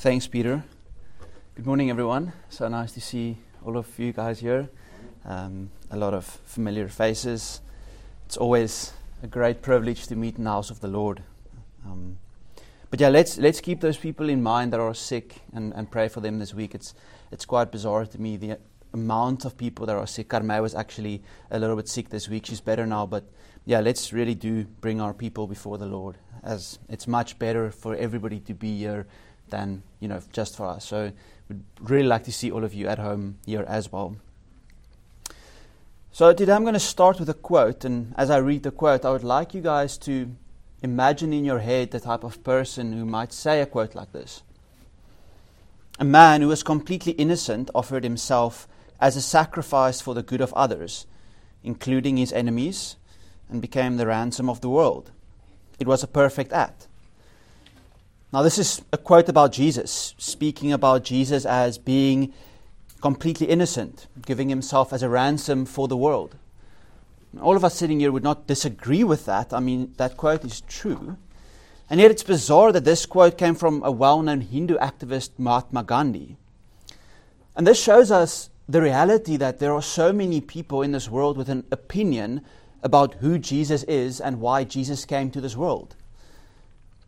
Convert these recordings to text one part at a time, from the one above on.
Thanks, Peter. Good morning, everyone. So nice to see all of you guys here. Um, a lot of familiar faces. It's always a great privilege to meet in the house of the Lord. Um, but yeah, let's let's keep those people in mind that are sick and, and pray for them this week. It's it's quite bizarre to me the amount of people that are sick. Carme was actually a little bit sick this week. She's better now, but yeah, let's really do bring our people before the Lord, as it's much better for everybody to be here than you know just for us. So we'd really like to see all of you at home here as well. So today I'm going to start with a quote, and as I read the quote, I would like you guys to imagine in your head the type of person who might say a quote like this. A man who was completely innocent offered himself as a sacrifice for the good of others, including his enemies, and became the ransom of the world. It was a perfect act. Now, this is a quote about Jesus, speaking about Jesus as being completely innocent, giving himself as a ransom for the world. All of us sitting here would not disagree with that. I mean, that quote is true. And yet, it's bizarre that this quote came from a well known Hindu activist, Mahatma Gandhi. And this shows us the reality that there are so many people in this world with an opinion about who Jesus is and why Jesus came to this world.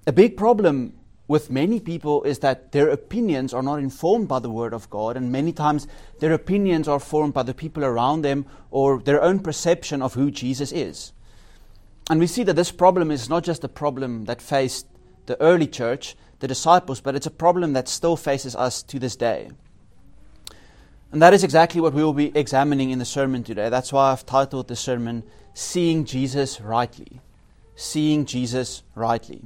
A big problem with many people is that their opinions are not informed by the Word of God, and many times their opinions are formed by the people around them or their own perception of who Jesus is. And we see that this problem is not just a problem that faced the early church, the disciples, but it's a problem that still faces us to this day. And that is exactly what we will be examining in the sermon today. That's why I've titled the sermon, Seeing Jesus Rightly. Seeing Jesus Rightly.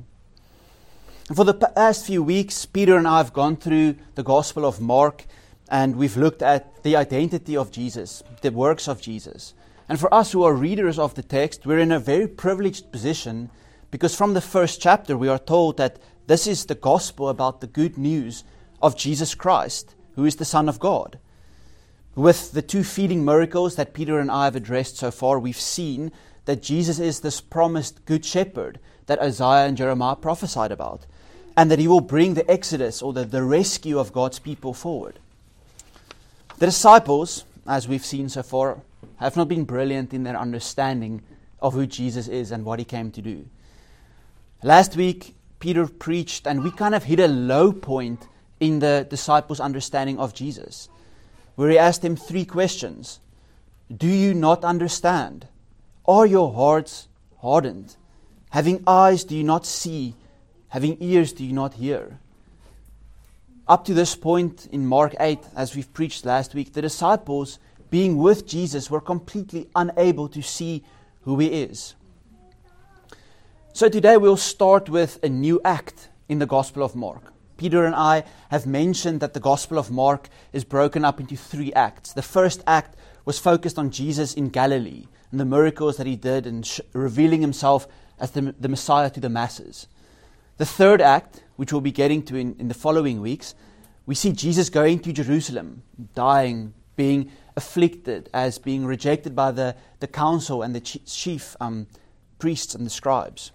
For the past few weeks, Peter and I have gone through the Gospel of Mark and we've looked at the identity of Jesus, the works of Jesus. And for us who are readers of the text, we're in a very privileged position because from the first chapter we are told that this is the gospel about the good news of Jesus Christ, who is the Son of God. With the two feeding miracles that Peter and I have addressed so far, we've seen that Jesus is this promised good shepherd that Isaiah and Jeremiah prophesied about and that he will bring the exodus or the, the rescue of God's people forward. The disciples, as we've seen so far, have not been brilliant in their understanding of who Jesus is and what he came to do. Last week, Peter preached, and we kind of hit a low point in the disciples' understanding of Jesus, where he asked them three questions Do you not understand? Are your hearts hardened? Having eyes, do you not see? Having ears, do you not hear? Up to this point in Mark 8, as we've preached last week, the disciples, being with Jesus, were completely unable to see who he is. So today we'll start with a new act in the Gospel of Mark. Peter and I have mentioned that the Gospel of Mark is broken up into three acts. The first act was focused on Jesus in Galilee and the miracles that he did and sh- revealing himself as the, the Messiah to the masses. The third act, which we'll be getting to in, in the following weeks, we see Jesus going to Jerusalem, dying, being afflicted, as being rejected by the, the council and the chief um, priests and the scribes.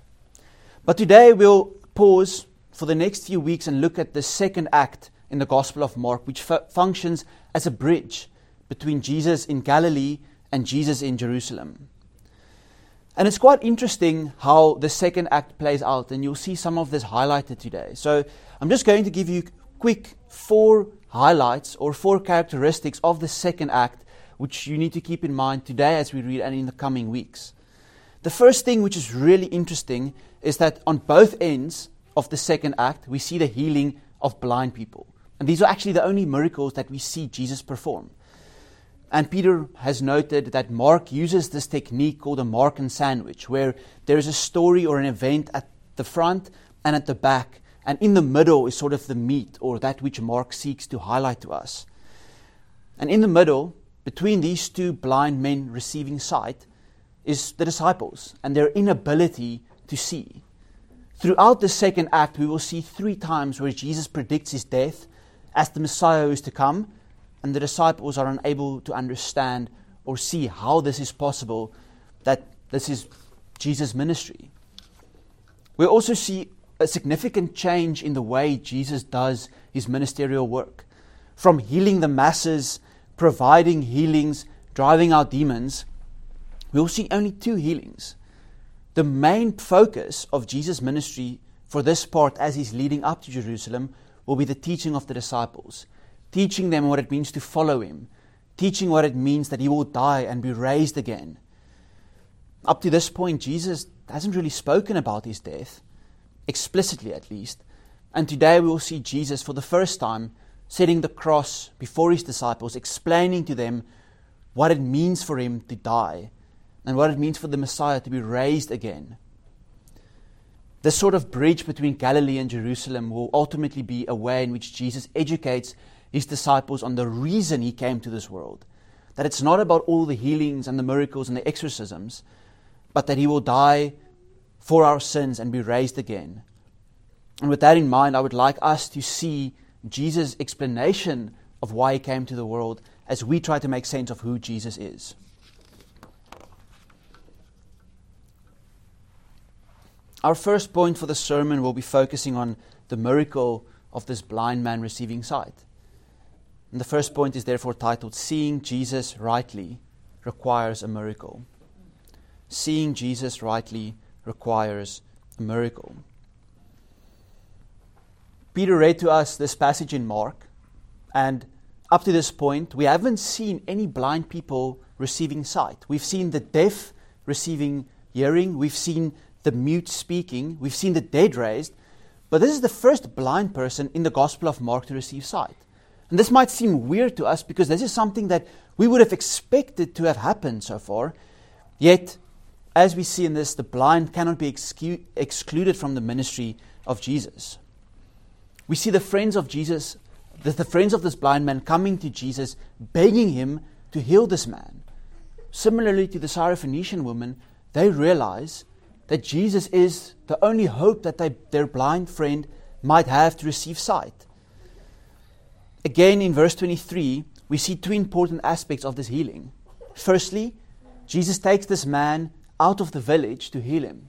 But today we'll pause for the next few weeks and look at the second act in the Gospel of Mark, which fu- functions as a bridge between Jesus in Galilee and Jesus in Jerusalem. And it's quite interesting how the second act plays out, and you'll see some of this highlighted today. So I'm just going to give you quick four highlights or four characteristics of the second act, which you need to keep in mind today as we read and in the coming weeks. The first thing, which is really interesting, is that on both ends of the second act, we see the healing of blind people. And these are actually the only miracles that we see Jesus perform. And Peter has noted that Mark uses this technique called a Markan sandwich, where there is a story or an event at the front and at the back, and in the middle is sort of the meat or that which Mark seeks to highlight to us. And in the middle, between these two blind men receiving sight, is the disciples and their inability to see. Throughout the second act, we will see three times where Jesus predicts his death as the Messiah who is to come and the disciples are unable to understand or see how this is possible, that this is Jesus' ministry. We also see a significant change in the way Jesus does his ministerial work. From healing the masses, providing healings, driving out demons, we'll see only two healings. The main focus of Jesus' ministry for this part, as he's leading up to Jerusalem, will be the teaching of the disciples, teaching them what it means to follow him, teaching what it means that he will die and be raised again. Up to this point, Jesus hasn't really spoken about his death, explicitly at least. And today we will see Jesus for the first time setting the cross before his disciples, explaining to them what it means for him to die and what it means for the Messiah to be raised again. This sort of bridge between Galilee and Jerusalem will ultimately be a way in which Jesus educates his disciples on the reason he came to this world. That it's not about all the healings and the miracles and the exorcisms, but that he will die for our sins and be raised again. And with that in mind, I would like us to see Jesus' explanation of why he came to the world as we try to make sense of who Jesus is. Our first point for the sermon will be focusing on the miracle of this blind man receiving sight. And the first point is therefore titled Seeing Jesus Rightly Requires a Miracle. Seeing Jesus rightly requires a miracle. Peter read to us this passage in Mark, and up to this point, we haven't seen any blind people receiving sight. We've seen the deaf receiving hearing, we've seen the mute speaking, we've seen the dead raised, but this is the first blind person in the Gospel of Mark to receive sight. And this might seem weird to us because this is something that we would have expected to have happened so far. Yet, as we see in this, the blind cannot be excu- excluded from the ministry of Jesus. We see the friends of Jesus, the, the friends of this blind man coming to Jesus, begging him to heal this man. Similarly to the Syrophoenician woman, they realize that Jesus is the only hope that they, their blind friend might have to receive sight. Again, in verse 23, we see two important aspects of this healing. Firstly, Jesus takes this man out of the village to heal him.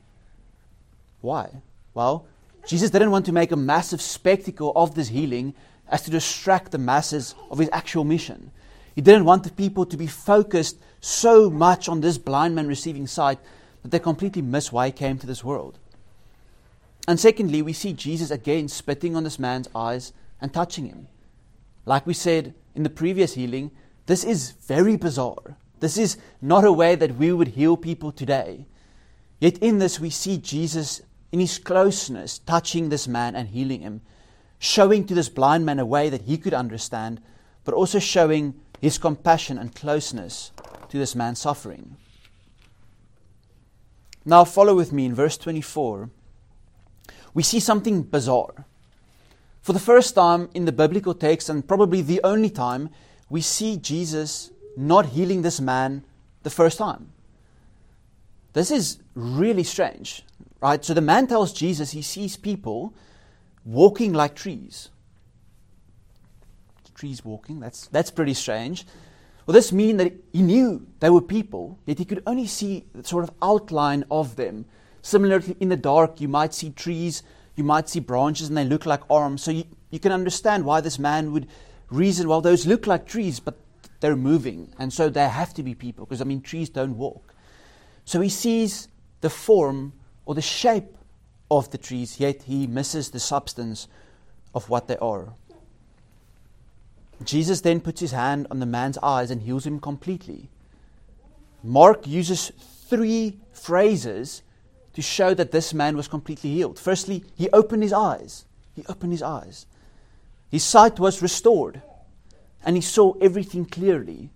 Why? Well, Jesus didn't want to make a massive spectacle of this healing as to distract the masses of his actual mission. He didn't want the people to be focused so much on this blind man receiving sight that they completely miss why he came to this world. And secondly, we see Jesus again spitting on this man's eyes and touching him. Like we said in the previous healing, this is very bizarre. This is not a way that we would heal people today. Yet in this, we see Jesus in his closeness touching this man and healing him, showing to this blind man a way that he could understand, but also showing his compassion and closeness to this man's suffering. Now, follow with me in verse 24. We see something bizarre. For the first time in the biblical text, and probably the only time, we see Jesus not healing this man the first time. This is really strange, right? So the man tells Jesus he sees people walking like trees. Trees walking, that's, that's pretty strange. Well, this means that he knew they were people, yet he could only see the sort of outline of them. Similarly, in the dark, you might see trees, you might see branches, and they look like arms. So you, you can understand why this man would reason, well, those look like trees, but they're moving. And so they have to be people, because, I mean, trees don't walk. So he sees the form or the shape of the trees, yet he misses the substance of what they are. Jesus then puts his hand on the man's eyes and heals him completely. Mark uses three phrases to show that this man was completely healed. Firstly, he opened his eyes. He opened his eyes. His sight was restored, and he saw everything clearly.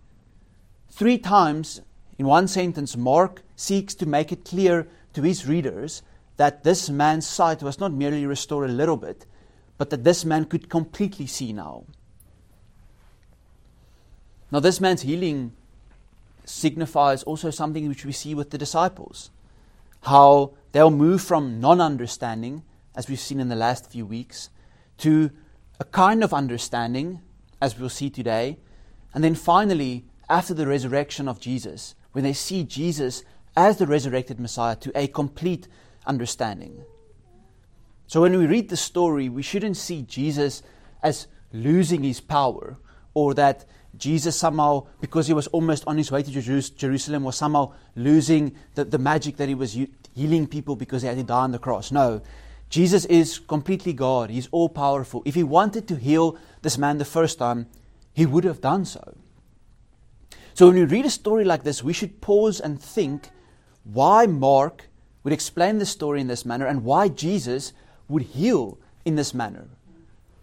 Three times in one sentence, Mark seeks to make it clear to his readers that this man's sight was not merely restored a little bit, but that this man could completely see now. Now, this man's healing signifies also something which we see with the disciples how they'll move from non understanding, as we've seen in the last few weeks, to a kind of understanding, as we'll see today, and then finally, after the resurrection of Jesus, when they see Jesus as the resurrected Messiah, to a complete understanding. So when we read the story, we shouldn't see Jesus as losing his power or that Jesus somehow, because he was almost on his way to Jerusalem, was somehow losing the, the magic that he was healing people because he had to die on the cross. No. Jesus is completely God. He's all powerful. If he wanted to heal this man the first time, he would have done so. So when we read a story like this, we should pause and think why Mark would explain the story in this manner and why Jesus would heal in this manner.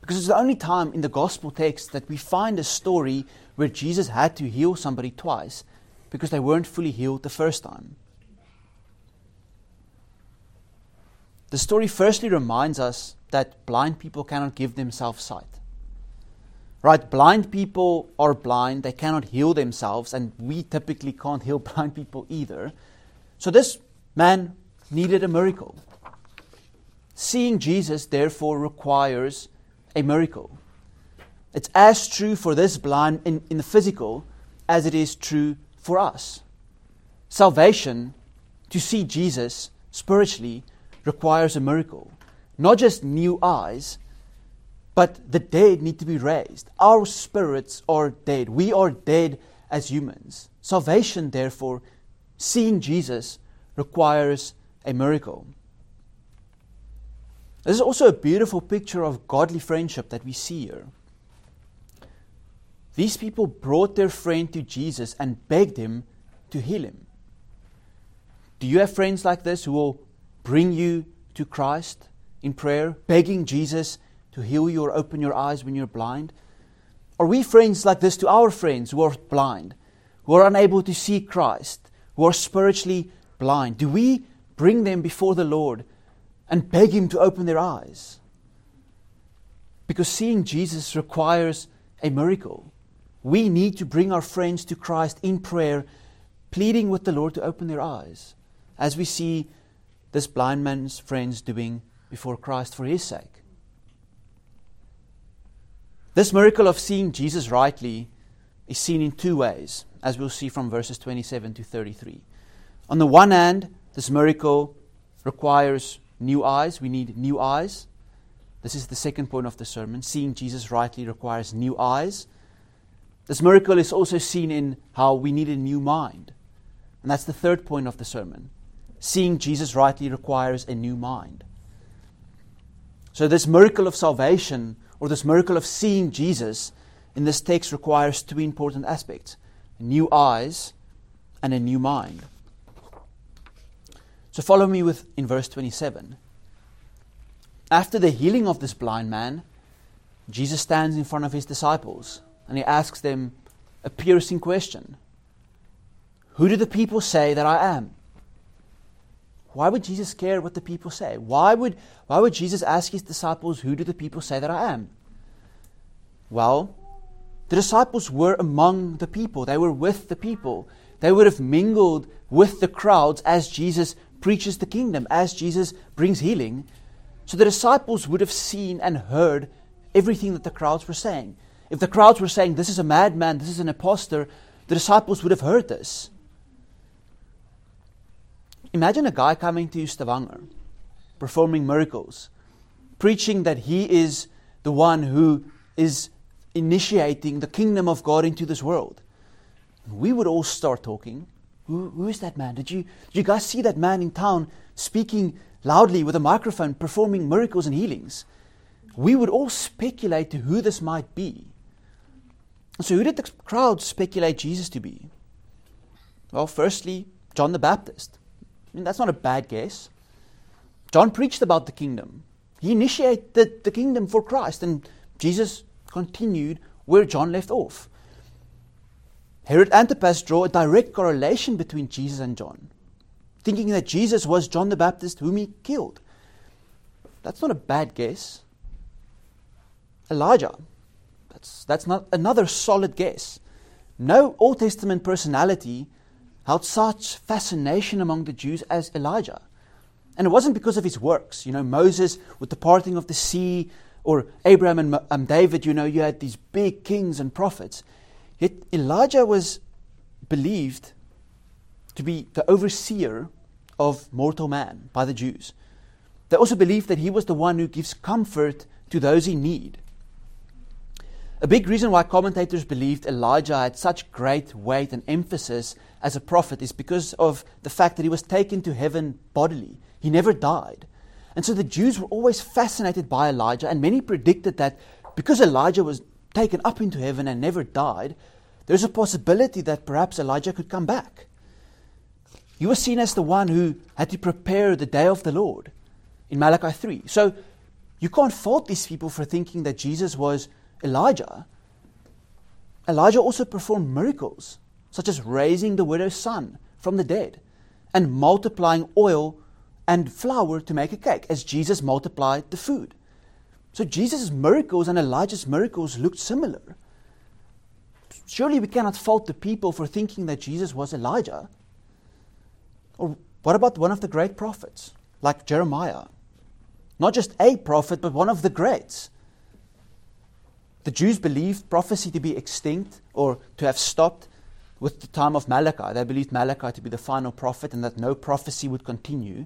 Because it's the only time in the gospel text that we find a story where Jesus had to heal somebody twice because they weren't fully healed the first time. The story firstly reminds us that blind people cannot give themselves sight. Right? Blind people are blind, they cannot heal themselves, and we typically can't heal blind people either. So this man needed a miracle. Seeing Jesus, therefore, requires a miracle. It's as true for this blind in, in the physical as it is true for us. Salvation, to see Jesus spiritually, requires a miracle. Not just new eyes, but the dead need to be raised. Our spirits are dead. We are dead as humans. Salvation, therefore, seeing Jesus, requires a miracle. This is also a beautiful picture of godly friendship that we see here. These people brought their friend to Jesus and begged him to heal him. Do you have friends like this who will bring you to Christ in prayer, begging Jesus to heal you or open your eyes when you're blind? Are we friends like this to our friends who are blind, who are unable to see Christ, who are spiritually blind? Do we bring them before the Lord and beg Him to open their eyes. Because seeing Jesus requires a miracle. We need to bring our friends to Christ in prayer, pleading with the Lord to open their eyes, as we see this blind man's friends doing before Christ for his sake. This miracle of seeing Jesus rightly is seen in two ways, as we'll see from verses 27 to 33. On the one hand, this miracle requires new eyes. We need new eyes. This is the second point of the sermon. Seeing Jesus rightly requires new eyes. This miracle is also seen in how we need a new mind. And that's the third point of the sermon. Seeing Jesus rightly requires a new mind. So, this miracle of salvation, or this miracle of seeing Jesus, in this text requires two important aspects new eyes and a new mind. So follow me with in verse 27. After the healing of this blind man, Jesus stands in front of his disciples and he asks them a piercing question Who do the people say that I am? Why would Jesus care what the people say? Why would, why would Jesus ask his disciples, Who do the people say that I am? Well, the disciples were among the people, they were with the people. They would have mingled with the crowds as Jesus preaches the kingdom, as Jesus brings healing. So the disciples would have seen and heard everything that the crowds were saying. If the crowds were saying, This is a madman, this is an impostor, the disciples would have heard this. Imagine a guy coming to Stavanger, performing miracles, preaching that he is the one who is initiating the kingdom of God into this world. We would all start talking. Who, who is that man? Did you, did you guys see that man in town speaking loudly with a microphone, performing miracles and healings? We would all speculate to who this might be. So, who did the crowd speculate Jesus to be? Well, firstly, John the Baptist. I mean, that's not a bad guess. John preached about the kingdom. He initiated the kingdom for Christ, and Jesus continued where John left off. Herod Antipas drew a direct correlation between Jesus and John, thinking that Jesus was John the Baptist whom he killed. That's not a bad guess. Elijah. That's, that's not another solid guess. No Old Testament personality held such fascination among the Jews as Elijah. And it wasn't because of his works. You know, Moses with the parting of the sea, or Abraham and um, David, you know, you had these big kings and prophets. Yet Elijah was believed to be the overseer of mortal man by the Jews. They also believed that he was the one who gives comfort to those in need. A big reason why commentators believed Elijah had such great weight and emphasis as a prophet is because of the fact that he was taken to heaven bodily. He never died. And so the Jews were always fascinated by Elijah, and many predicted that because Elijah was taken up into heaven and never died, there's a possibility that perhaps Elijah could come back. He was seen as the one who had to prepare the day of the Lord in Malachi 3. So you can't fault these people for thinking that Jesus was Elijah. Elijah also performed miracles, such as raising the widow's son from the dead and multiplying oil and flour to make a cake, as Jesus multiplied the food. So Jesus' miracles and Elijah's miracles looked similar. Surely we cannot fault the people for thinking that Jesus was Elijah. Or what about one of the great prophets, like Jeremiah? Not just a prophet, but one of the greats. The Jews believed prophecy to be extinct or to have stopped with the time of Malachi. They believed Malachi to be the final prophet and that no prophecy would continue.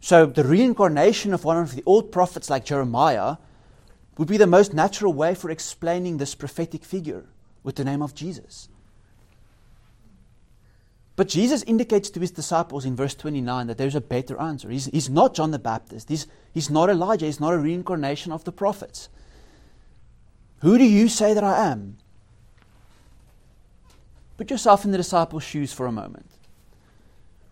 So the reincarnation of one of the old prophets like Jeremiah would be the most natural way for explaining this prophetic figure with the name of Jesus. But Jesus indicates to his disciples in verse 29 that there's a better answer. He's, he's not John the Baptist. He's, he's not Elijah. He's not a reincarnation of the prophets. Who do you say that I am? Put yourself in the disciples' shoes for a moment.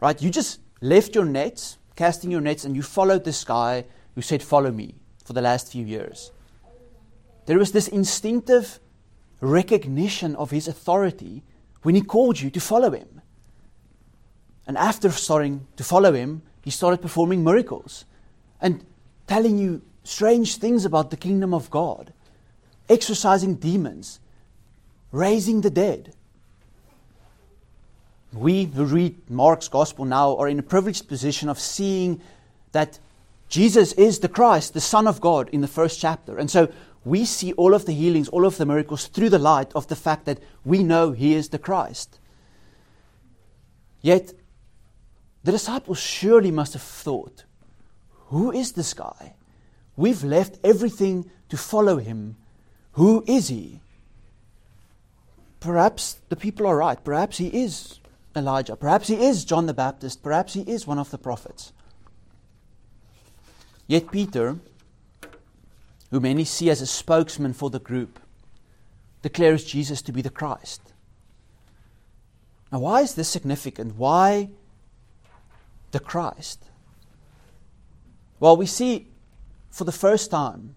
Right? You just left your nets casting your nets, and you followed this guy who said, Follow me, for the last few years. There was this instinctive recognition of his authority when he called you to follow him. And after starting to follow him, he started performing miracles and telling you strange things about the kingdom of God, exorcising demons, raising the dead. We who read Mark's gospel now are in a privileged position of seeing that Jesus is the Christ, the Son of God, in the first chapter. And so we see all of the healings, all of the miracles through the light of the fact that we know He is the Christ. Yet, the disciples surely must have thought, Who is this guy? We've left everything to follow Him. Who is He? Perhaps the people are right. Perhaps He is Elijah. Perhaps he is John the Baptist. Perhaps he is one of the prophets. Yet Peter, who many see as a spokesman for the group, declares Jesus to be the Christ. Now, why is this significant? Why the Christ? Well, we see for the first time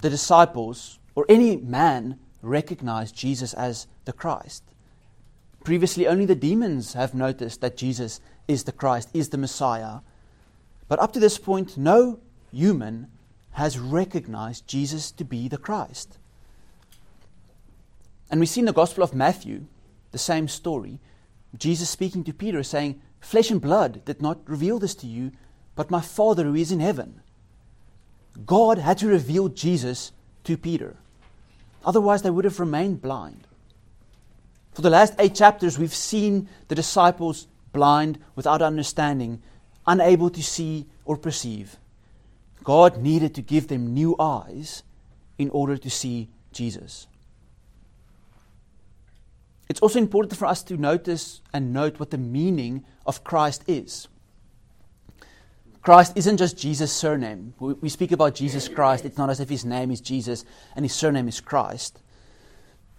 the disciples or any man recognize Jesus as the Christ. Previously, only the demons have noticed that Jesus is the Christ, is the Messiah. But up to this point, no human has recognized Jesus to be the Christ. And we see in the Gospel of Matthew the same story. Jesus speaking to Peter, saying, Flesh and blood did not reveal this to you, but my Father who is in heaven. God had to reveal Jesus to Peter. Otherwise, they would have remained blind. For the last eight chapters, we've seen the disciples blind, without understanding, unable to see or perceive. God needed to give them new eyes in order to see Jesus. It's also important for us to notice and note what the meaning of Christ is. Christ isn't just Jesus' surname. We speak about Jesus Christ, it's not as if his name is Jesus and his surname is Christ.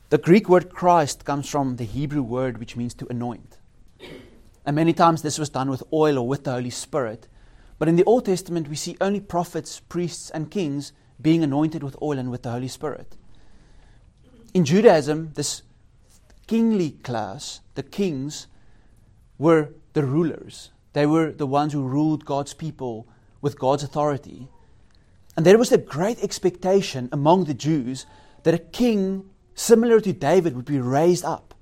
The Greek word Christ comes from the Hebrew word which means to anoint. And many times this was done with oil or with the Holy Spirit. But in the Old Testament, we see only prophets, priests, and kings being anointed with oil and with the Holy Spirit. In Judaism, this kingly class, the kings, were the rulers. They were the ones who ruled God's people with God's authority. And there was a great expectation among the Jews that a king similar to David, would be raised up.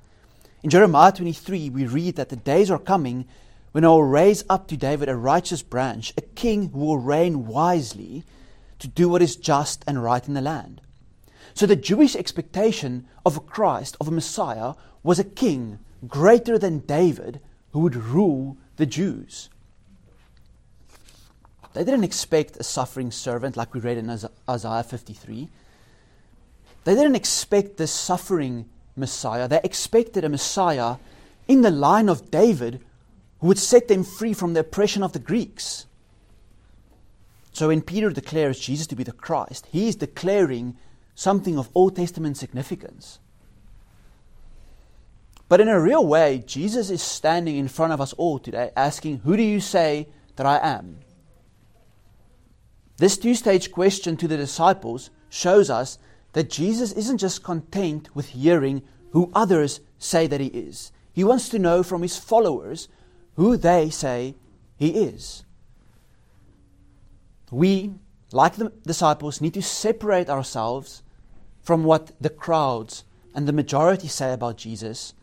In Jeremiah 23, we read that the days are coming when I will raise up to David a righteous branch, a king who will reign wisely to do what is just and right in the land. So the Jewish expectation of a Christ, of a Messiah, was a king greater than David who would rule the Jews. They didn't expect a suffering servant like we read in Isaiah 53. They didn't expect this suffering Messiah. They expected a Messiah in the line of David who would set them free from the oppression of the Greeks. So when Peter declares Jesus to be the Christ, he is declaring something of Old Testament significance. But in a real way, Jesus is standing in front of us all today asking, Who do you say that I am? This two stage question to the disciples shows us that Jesus isn't just content with hearing who others say that he is. He wants to know from his followers who they say he is. We, like the disciples, need to separate ourselves from what the crowds and the majority say about Jesus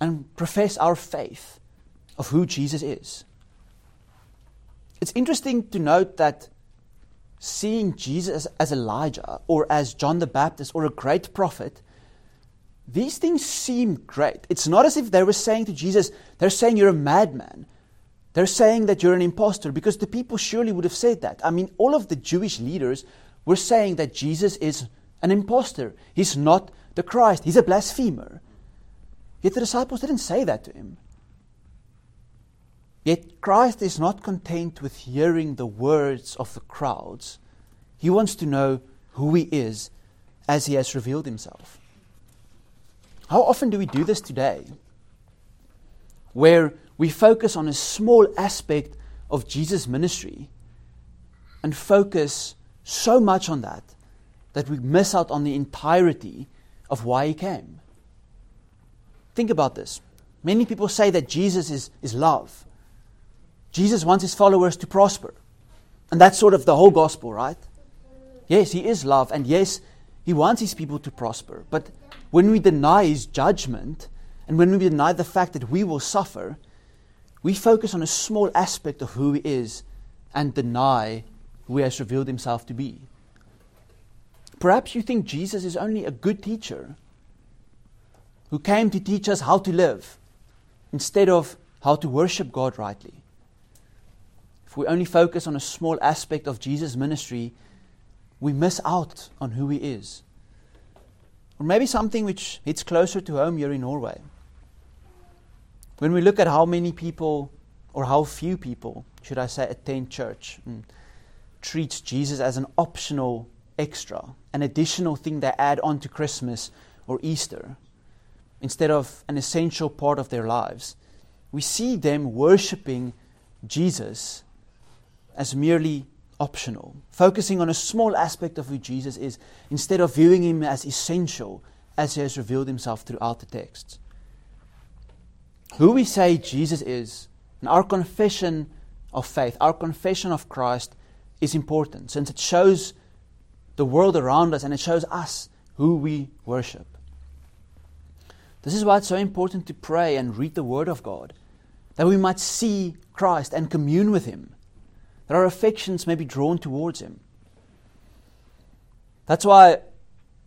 and profess our faith of who Jesus is. It's interesting to note that seeing Jesus as Elijah or as John the Baptist or a great prophet, these things seem great. It's not as if they were saying to Jesus, they're saying you're a madman. They're saying that you're an impostor because the people surely would have said that. I mean, all of the Jewish leaders were saying that Jesus is an impostor. He's not the Christ. He's a blasphemer. Yet the disciples didn't say that to him. Yet Christ is not content with hearing the words of the crowds. He wants to know who he is as he has revealed himself. How often do we do this today? Where we focus on a small aspect of Jesus' ministry and focus so much on that that we miss out on the entirety of why he came. Think about this. Many people say that Jesus is, is love. Jesus wants his followers to prosper. And that's sort of the whole gospel, right? Yes, he is love, and yes, he wants his people to prosper. But when we deny his judgment, and when we deny the fact that we will suffer, we focus on a small aspect of who He is and deny who He has revealed Himself to be. Perhaps you think Jesus is only a good teacher who came to teach us how to live instead of how to worship God rightly. If we only focus on a small aspect of Jesus' ministry, we miss out on who He is. Or maybe something which hits closer to home here in Norway. When we look at how many people, or how few people, should I say, attend church, and treats Jesus as an optional extra, an additional thing they add on to Christmas or Easter, instead of an essential part of their lives, we see them worshipping Jesus as merely optional, focusing on a small aspect of who Jesus is, instead of viewing him as essential as he has revealed himself throughout the texts. Who we say Jesus is, and our confession of faith, our confession of Christ is important since it shows the world around us and it shows us who we worship. This is why it's so important to pray and read the Word of God, that we might see Christ and commune with Him, that our affections may be drawn towards Him. That's why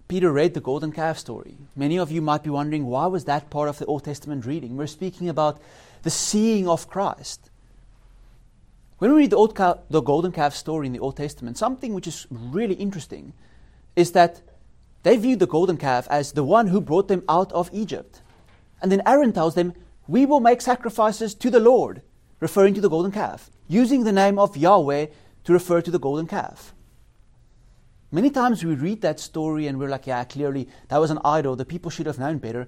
Peter read the golden calf story. Many of you might be wondering why was that part of the Old Testament reading? We're speaking about the seeing of Christ. When we read the, cal- the golden calf story in the Old Testament, something which is really interesting is that they viewed the golden calf as the one who brought them out of Egypt. And then Aaron tells them, We will make sacrifices to the Lord, referring to the golden calf, using the name of Yahweh to refer to the golden calf. Many times we read that story and we're like, yeah, clearly that was an idol. The people should have known better.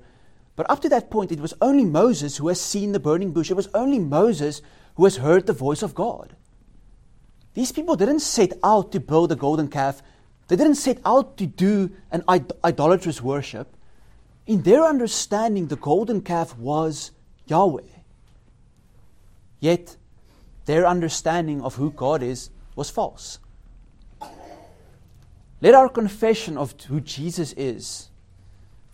But up to that point, it was only Moses who has seen the burning bush. It was only Moses who has heard the voice of God. These people didn't set out to build a golden calf, they didn't set out to do an idolatrous worship. In their understanding, the golden calf was Yahweh. Yet, their understanding of who God is was false. Let our confession of who Jesus is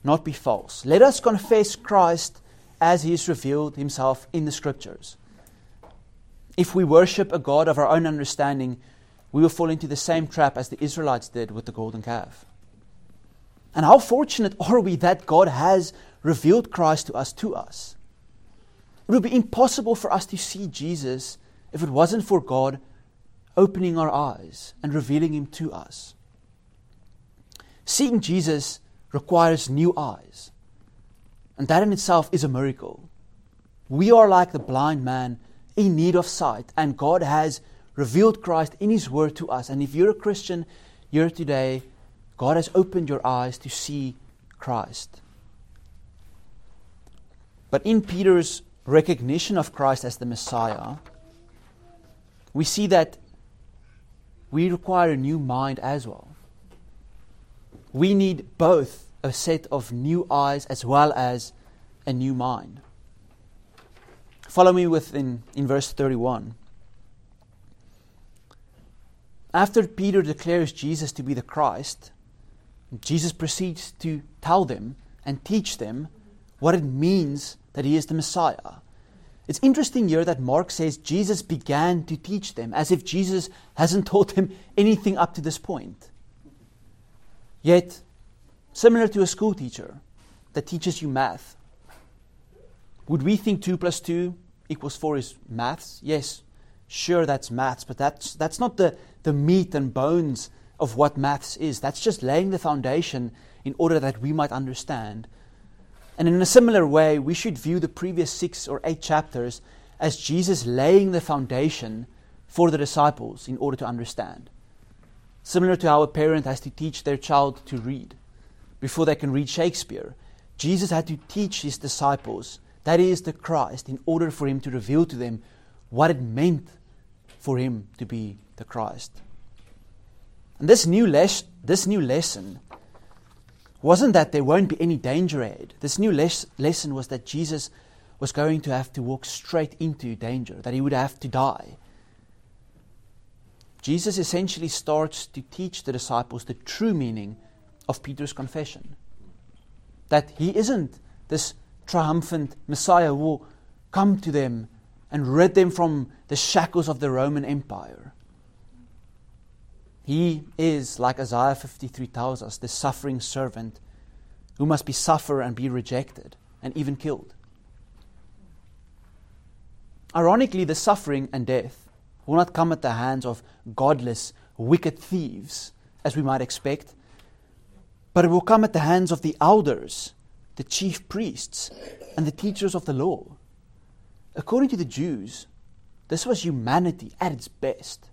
not be false. Let us confess Christ as he has revealed himself in the scriptures. If we worship a God of our own understanding, we will fall into the same trap as the Israelites did with the golden calf. And how fortunate are we that God has revealed Christ to us to us. It would be impossible for us to see Jesus if it wasn't for God opening our eyes and revealing Him to us. Seeing Jesus requires new eyes, and that in itself is a miracle. We are like the blind man in need of sight, and God has revealed Christ in His Word to us. And if you're a Christian here today, God has opened your eyes to see Christ. But in Peter's recognition of Christ as the Messiah, we see that we require a new mind as well. We need both a set of new eyes as well as a new mind. Follow me with in, in verse 31. After Peter declares Jesus to be the Christ, Jesus proceeds to tell them and teach them what it means that he is the Messiah. It's interesting here that Mark says Jesus began to teach them as if Jesus hasn't taught them anything up to this point. Yet, similar to a school teacher that teaches you math, would we think 2 plus 2 equals 4 is maths? Yes, sure, that's maths, but that's, that's not the, the meat and bones of what maths is. That's just laying the foundation in order that we might understand and in a similar way, we should view the previous six or eight chapters as Jesus laying the foundation for the disciples in order to understand. Similar to how a parent has to teach their child to read before they can read Shakespeare, Jesus had to teach his disciples, that is, the Christ, in order for him to reveal to them what it meant for him to be the Christ. And this new, les- this new lesson wasn't that there won't be any danger ahead. This new les- lesson was that Jesus was going to have to walk straight into danger, that he would have to die. Jesus essentially starts to teach the disciples the true meaning of Peter's confession. That he isn't this triumphant Messiah who will come to them and rid them from the shackles of the Roman Empire. He is, like Isaiah 53 tells us, the suffering servant who must be suffer and be rejected and even killed. Ironically, the suffering and death will not come at the hands of godless, wicked thieves, as we might expect, but it will come at the hands of the elders, the chief priests, and the teachers of the law. According to the Jews, this was humanity at its best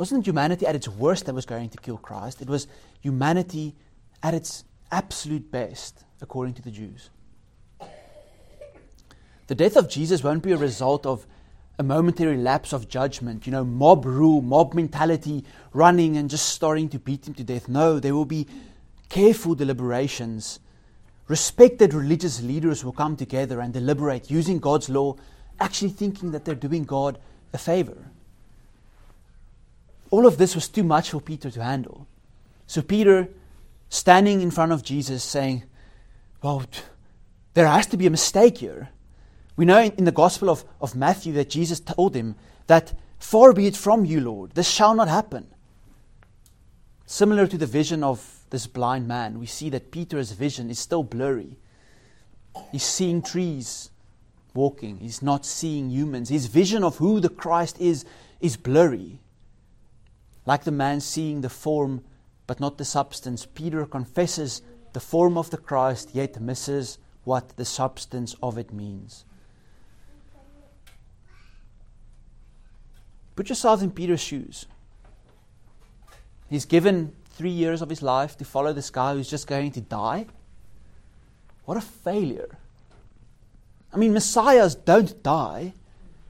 wasn't humanity at its worst that was going to kill Christ. It was humanity at its absolute best, according to the Jews. The death of Jesus won't be a result of a momentary lapse of judgment, you know, mob rule, mob mentality, running and just starting to beat him to death. No, there will be careful deliberations. Respected religious leaders will come together and deliberate using God's law, actually thinking that they're doing God a favor. All of this was too much for Peter to handle. So Peter, standing in front of Jesus, saying, Well, there has to be a mistake here. We know in the Gospel of, of Matthew that Jesus told him that, Far be it from you, Lord, this shall not happen. Similar to the vision of this blind man, we see that Peter's vision is still blurry. He's seeing trees walking, he's not seeing humans. His vision of who the Christ is is blurry. Like the man seeing the form but not the substance, Peter confesses the form of the Christ, yet misses what the substance of it means. Put yourself in Peter's shoes. He's given three years of his life to follow this guy who's just going to die. What a failure. I mean, messiahs don't die,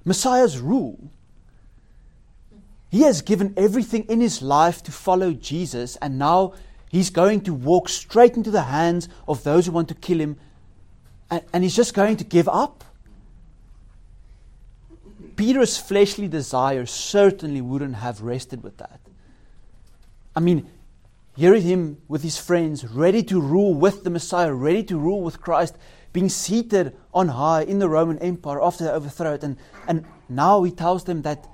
messiahs rule. He has given everything in his life to follow Jesus, and now he's going to walk straight into the hands of those who want to kill him, and, and he's just going to give up. Peter's fleshly desires certainly wouldn't have rested with that. I mean, here him with his friends, ready to rule with the Messiah, ready to rule with Christ, being seated on high in the Roman Empire after they overthrow it. And, and now he tells them that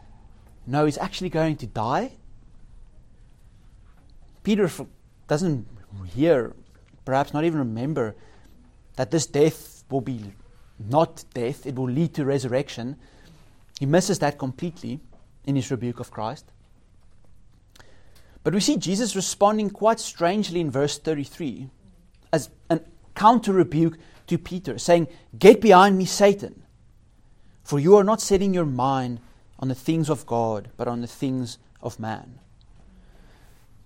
no, he's actually going to die. Peter doesn't hear, perhaps not even remember, that this death will be not death, it will lead to resurrection. He misses that completely in his rebuke of Christ. But we see Jesus responding quite strangely in verse 33 as a counter rebuke to Peter, saying, Get behind me, Satan, for you are not setting your mind on the things of God, but on the things of man.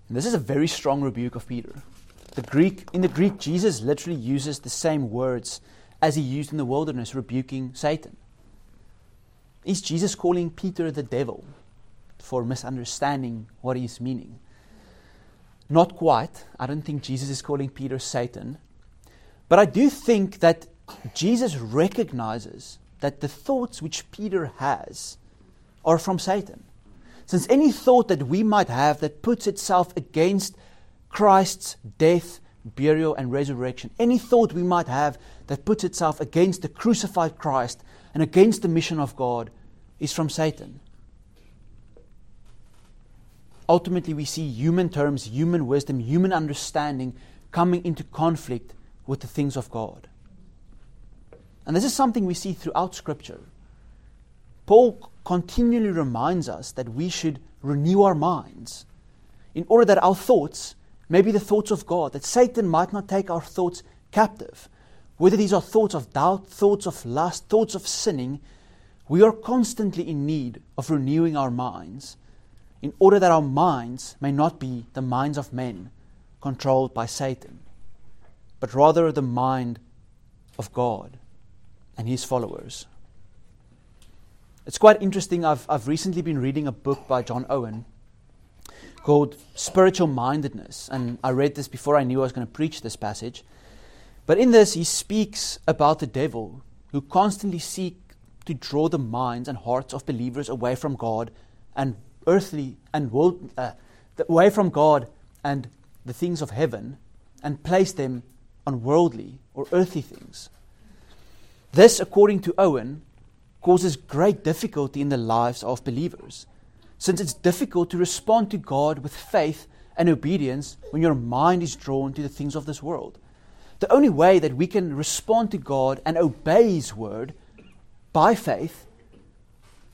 And this is a very strong rebuke of Peter. The Greek, in the Greek, Jesus literally uses the same words as he used in the wilderness, rebuking Satan. Is Jesus calling Peter the devil for misunderstanding what he's meaning? Not quite. I don't think Jesus is calling Peter Satan. But I do think that Jesus recognizes that the thoughts which Peter has are from Satan. Since any thought that we might have that puts itself against Christ's death, burial, and resurrection, any thought we might have that puts itself against the crucified Christ and against the mission of God is from Satan ultimately we see human terms, human wisdom, human understanding coming into conflict with the things of God. And this is something we see throughout Scripture. Paul continually reminds us that we should renew our minds in order that our thoughts may be the thoughts of God, that Satan might not take our thoughts captive. Whether these are thoughts of doubt, thoughts of lust, thoughts of sinning, we are constantly in need of renewing our minds in order that our minds may not be the minds of men controlled by Satan, but rather the mind of God and his followers. It's quite interesting. I've, I've recently been reading a book by John Owen called Spiritual Mindedness, and I read this before I knew I was going to preach this passage. But in this, he speaks about the devil who constantly seek to draw the minds and hearts of believers away from God and earthly and world, uh, away from God and the things of heaven and place them on worldly or earthly things. This, according to Owen, causes great difficulty in the lives of believers, since it's difficult to respond to God with faith and obedience when your mind is drawn to the things of this world. The only way that we can respond to God and obey His word by faith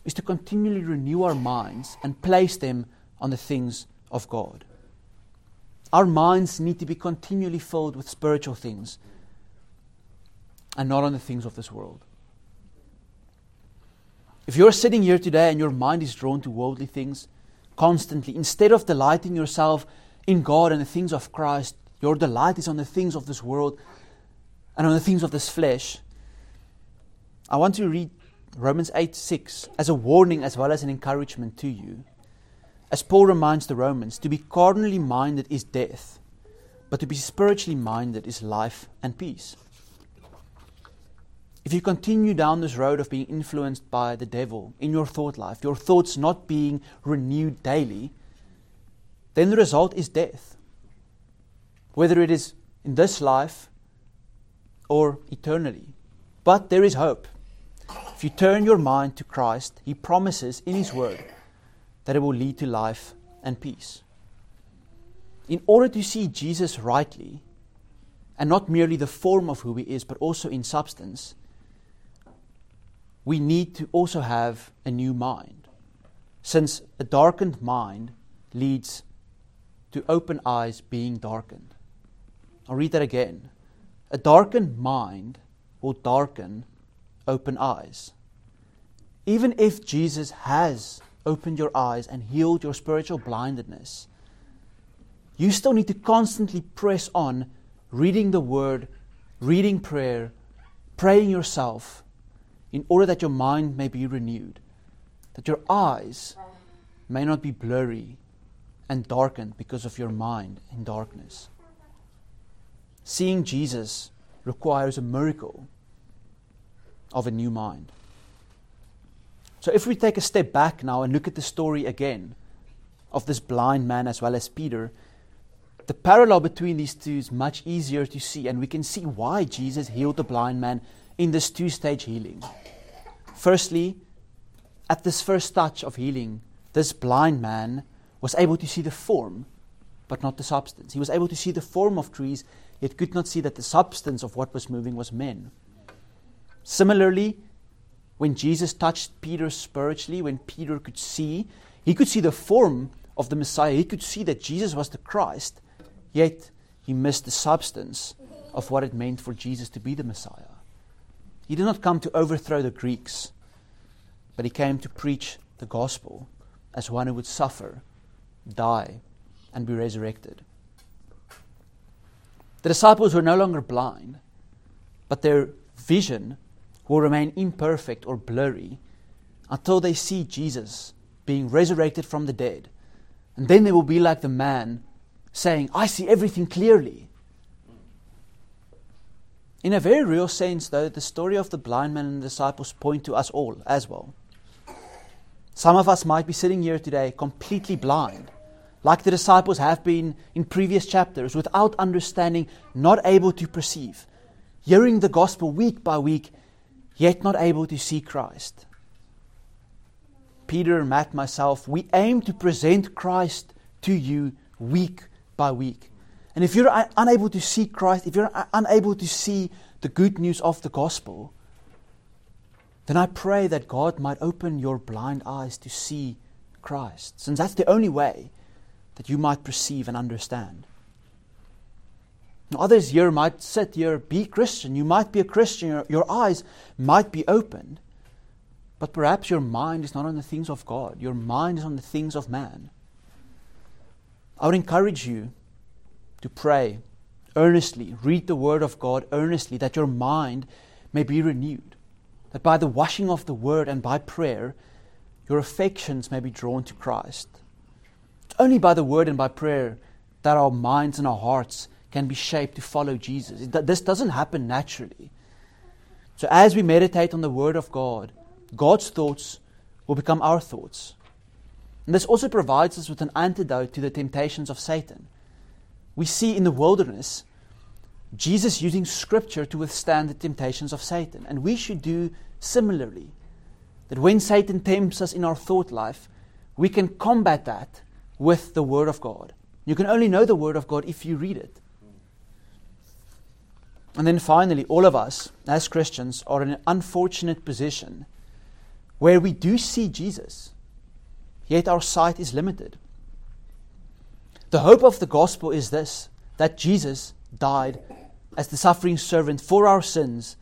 is to continually renew our minds and place them on the things of God. Our minds need to be continually filled with spiritual things and not on the things of this world. If you're sitting here today and your mind is drawn to worldly things constantly, instead of delighting yourself in God and the things of Christ, your delight is on the things of this world and on the things of this flesh. I want to read Romans 8 6 as a warning as well as an encouragement to you. As Paul reminds the Romans, to be carnally minded is death, but to be spiritually minded is life and peace. If you continue down this road of being influenced by the devil in your thought life, your thoughts not being renewed daily, then the result is death. Whether it is in this life or eternally. But there is hope. If you turn your mind to Christ, He promises in His Word that it will lead to life and peace. In order to see Jesus rightly, and not merely the form of who He is, but also in substance, we need to also have a new mind. Since a darkened mind leads to open eyes being darkened. I'll read that again. A darkened mind will darken open eyes. Even if Jesus has opened your eyes and healed your spiritual blindness, you still need to constantly press on reading the Word, reading prayer, praying yourself, in order that your mind may be renewed, that your eyes may not be blurry and darkened because of your mind in darkness. Seeing Jesus requires a miracle of a new mind. So, if we take a step back now and look at the story again of this blind man as well as Peter, the parallel between these two is much easier to see, and we can see why Jesus healed the blind man in this two stage healing. Firstly, at this first touch of healing, this blind man was able to see the form, but not the substance. He was able to see the form of trees, yet could not see that the substance of what was moving was men. Similarly, when Jesus touched Peter spiritually, when Peter could see, he could see the form of the Messiah, he could see that Jesus was the Christ, yet he missed the substance of what it meant for Jesus to be the Messiah. He did not come to overthrow the Greeks, but he came to preach the gospel as one who would suffer, die, and be resurrected. The disciples were no longer blind, but their vision will remain imperfect or blurry until they see Jesus being resurrected from the dead. And then they will be like the man saying, I see everything clearly. In a very real sense, though, the story of the blind man and the disciples point to us all as well. Some of us might be sitting here today completely blind, like the disciples have been in previous chapters, without understanding, not able to perceive, hearing the gospel week by week, yet not able to see Christ. Peter, Matt, myself, we aim to present Christ to you week by week. And if you're unable to see Christ, if you're unable to see the good news of the gospel, then I pray that God might open your blind eyes to see Christ, since that's the only way that you might perceive and understand. Now, others here might sit here, be Christian. You might be a Christian. Your, your eyes might be opened. But perhaps your mind is not on the things of God. Your mind is on the things of man. I would encourage you to pray earnestly, read the Word of God earnestly, that your mind may be renewed. That by the washing of the Word and by prayer, your affections may be drawn to Christ. It's only by the Word and by prayer that our minds and our hearts can be shaped to follow Jesus. This doesn't happen naturally. So, as we meditate on the Word of God, God's thoughts will become our thoughts. And this also provides us with an antidote to the temptations of Satan. We see in the wilderness Jesus using Scripture to withstand the temptations of Satan. And we should do similarly. That when Satan tempts us in our thought life, we can combat that with the Word of God. You can only know the Word of God if you read it. And then finally, all of us, as Christians, are in an unfortunate position where we do see Jesus, yet our sight is limited. The hope of the gospel is this that Jesus died as the suffering servant for our sins,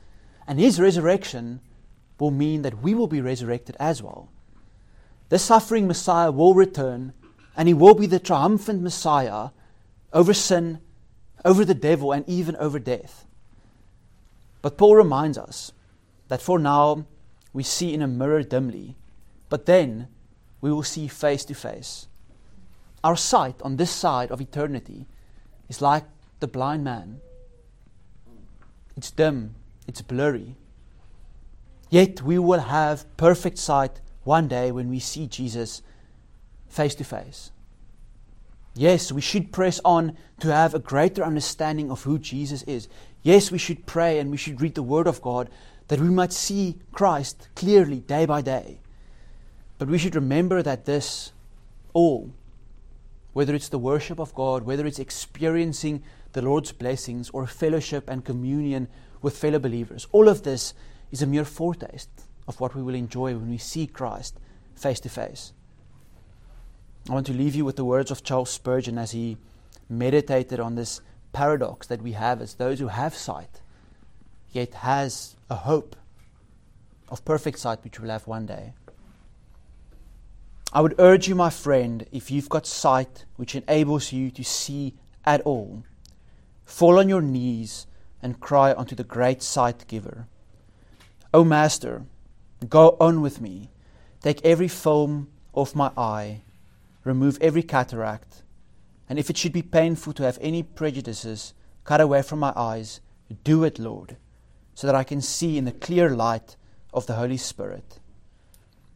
and his resurrection will mean that we will be resurrected as well. The suffering Messiah will return, and he will be the triumphant Messiah over sin, over the devil, and even over death. But Paul reminds us that for now we see in a mirror dimly, but then we will see face to face. Our sight on this side of eternity is like the blind man. It's dim, it's blurry. Yet we will have perfect sight one day when we see Jesus face to face. Yes, we should press on to have a greater understanding of who Jesus is. Yes, we should pray and we should read the Word of God that we might see Christ clearly day by day. But we should remember that this all, whether it's the worship of God, whether it's experiencing the Lord's blessings or fellowship and communion with fellow believers, all of this is a mere foretaste of what we will enjoy when we see Christ face to face. I want to leave you with the words of Charles Spurgeon as he meditated on this paradox that we have as those who have sight, yet has a hope of perfect sight which we'll have one day. I would urge you, my friend, if you've got sight which enables you to see at all, fall on your knees and cry unto the great sight giver. O Master, go on with me. Take every film off my eye, remove every cataract, and if it should be painful to have any prejudices cut away from my eyes, do it, Lord so that I can see in the clear light of the Holy Spirit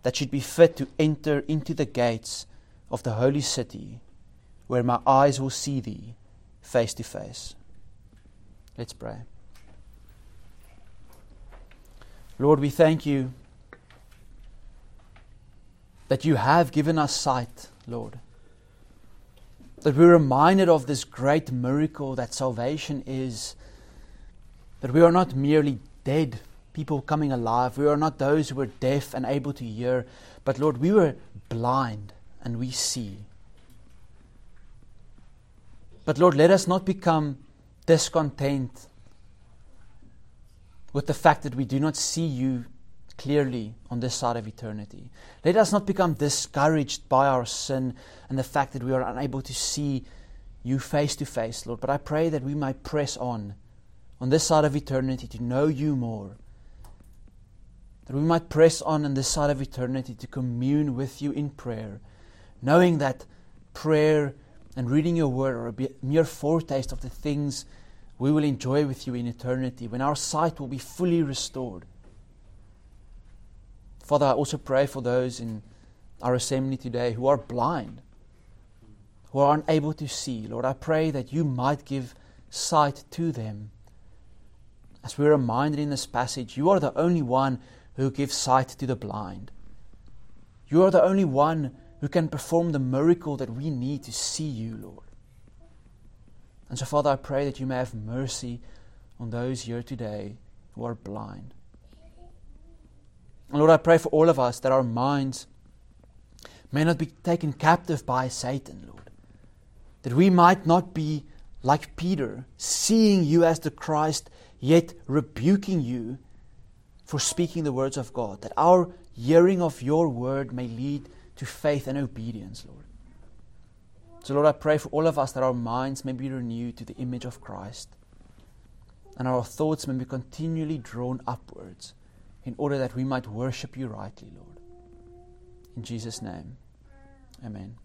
that should be fit to enter into the gates of the holy city where my eyes will see thee face to face. Let's pray. Lord, we thank you that you have given us sight, Lord. That we're reminded of this great miracle that salvation is that we are not merely dead people coming alive. We are not those who were deaf and able to hear, but Lord, we were blind and we see. But Lord, let us not become discontent with the fact that we do not see you clearly on this side of eternity. Let us not become discouraged by our sin and the fact that we are unable to see you face to face, Lord. But I pray that we might press on on this side of eternity to know you more. That we might press on in this side of eternity to commune with you in prayer, knowing that prayer and reading your word are a mere foretaste of the things we will enjoy with you in eternity when our sight will be fully restored. Father, I also pray for those in our assembly today who are blind, who are unable to see. Lord, I pray that you might give sight to them. As we're reminded in this passage, you are the only one who gives sight to the blind. You are the only one who can perform the miracle that we need to see you, Lord. And so, Father, I pray that you may have mercy on those here today who are blind. And Lord, I pray for all of us that our minds may not be taken captive by Satan, Lord. That we might not be like Peter, seeing you as the Christ, yet rebuking you for speaking the words of God. That our hearing of your word may lead to faith and obedience, Lord. So, Lord, I pray for all of us that our minds may be renewed to the image of Christ and our thoughts may be continually drawn upwards in order that we might worship you rightly, Lord. In Jesus' name, amen.